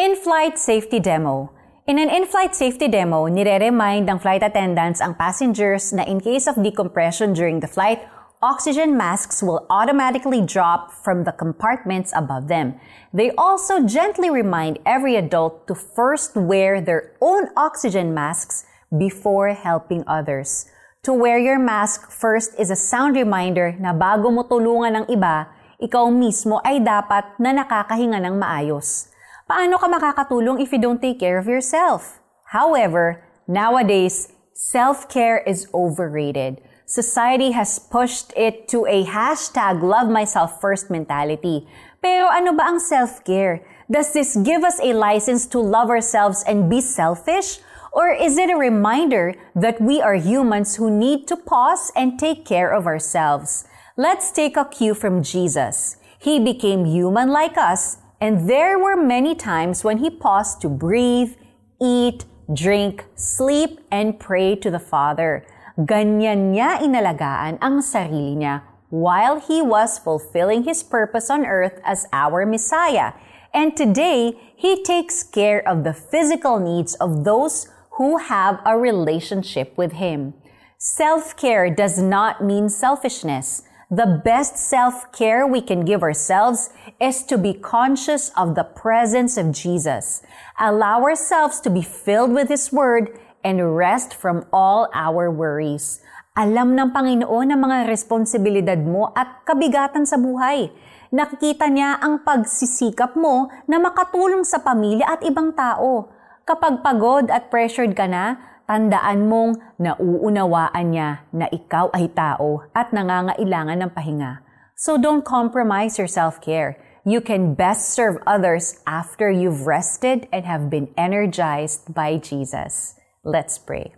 In-flight safety demo. In an in-flight safety demo, nire-remind ng flight attendants ang passengers na in case of decompression during the flight, oxygen masks will automatically drop from the compartments above them. They also gently remind every adult to first wear their own oxygen masks before helping others. To wear your mask first is a sound reminder na bago mo tulungan ng iba, ikaw mismo ay dapat na nakakahinga ng maayos. Paano ka makakatulong if you don't take care of yourself? However, nowadays, self-care is overrated. Society has pushed it to a hashtag love myself first mentality. Pero ano ba ang self-care? Does this give us a license to love ourselves and be selfish? Or is it a reminder that we are humans who need to pause and take care of ourselves? Let's take a cue from Jesus. He became human like us And there were many times when he paused to breathe, eat, drink, sleep, and pray to the Father. Ganyan niya inalagaan ang sarili niya while he was fulfilling his purpose on earth as our Messiah. And today, he takes care of the physical needs of those who have a relationship with him. Self-care does not mean selfishness. The best self-care we can give ourselves is to be conscious of the presence of Jesus. Allow ourselves to be filled with His Word and rest from all our worries. Alam ng Panginoon ang mga responsibilidad mo at kabigatan sa buhay. Nakikita niya ang pagsisikap mo na makatulong sa pamilya at ibang tao. Kapag pagod at pressured ka na, tandaan mong nauunawaan niya na ikaw ay tao at nangangailangan ng pahinga. So don't compromise your self-care. You can best serve others after you've rested and have been energized by Jesus. Let's pray.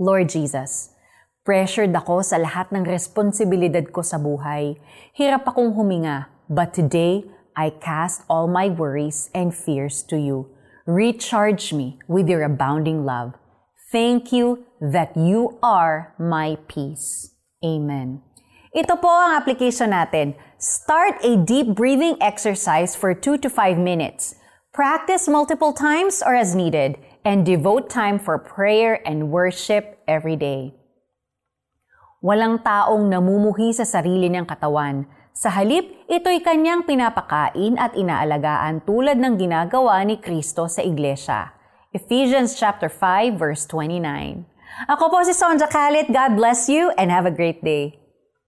Lord Jesus, pressured ako sa lahat ng responsibilidad ko sa buhay. Hirap akong huminga, but today I cast all my worries and fears to you. Recharge me with your abounding love. Thank you that you are my peace. Amen. Ito po ang application natin. Start a deep breathing exercise for 2 to 5 minutes. Practice multiple times or as needed and devote time for prayer and worship every day. Walang taong namumuhi sa sarili niyang katawan. Sa halip, ito'y kanyang pinapakain at inaalagaan tulad ng ginagawa ni Kristo sa iglesia. Ephesians chapter 5 verse 29. Ako po si Sonja Kalit. God bless you and have a great day.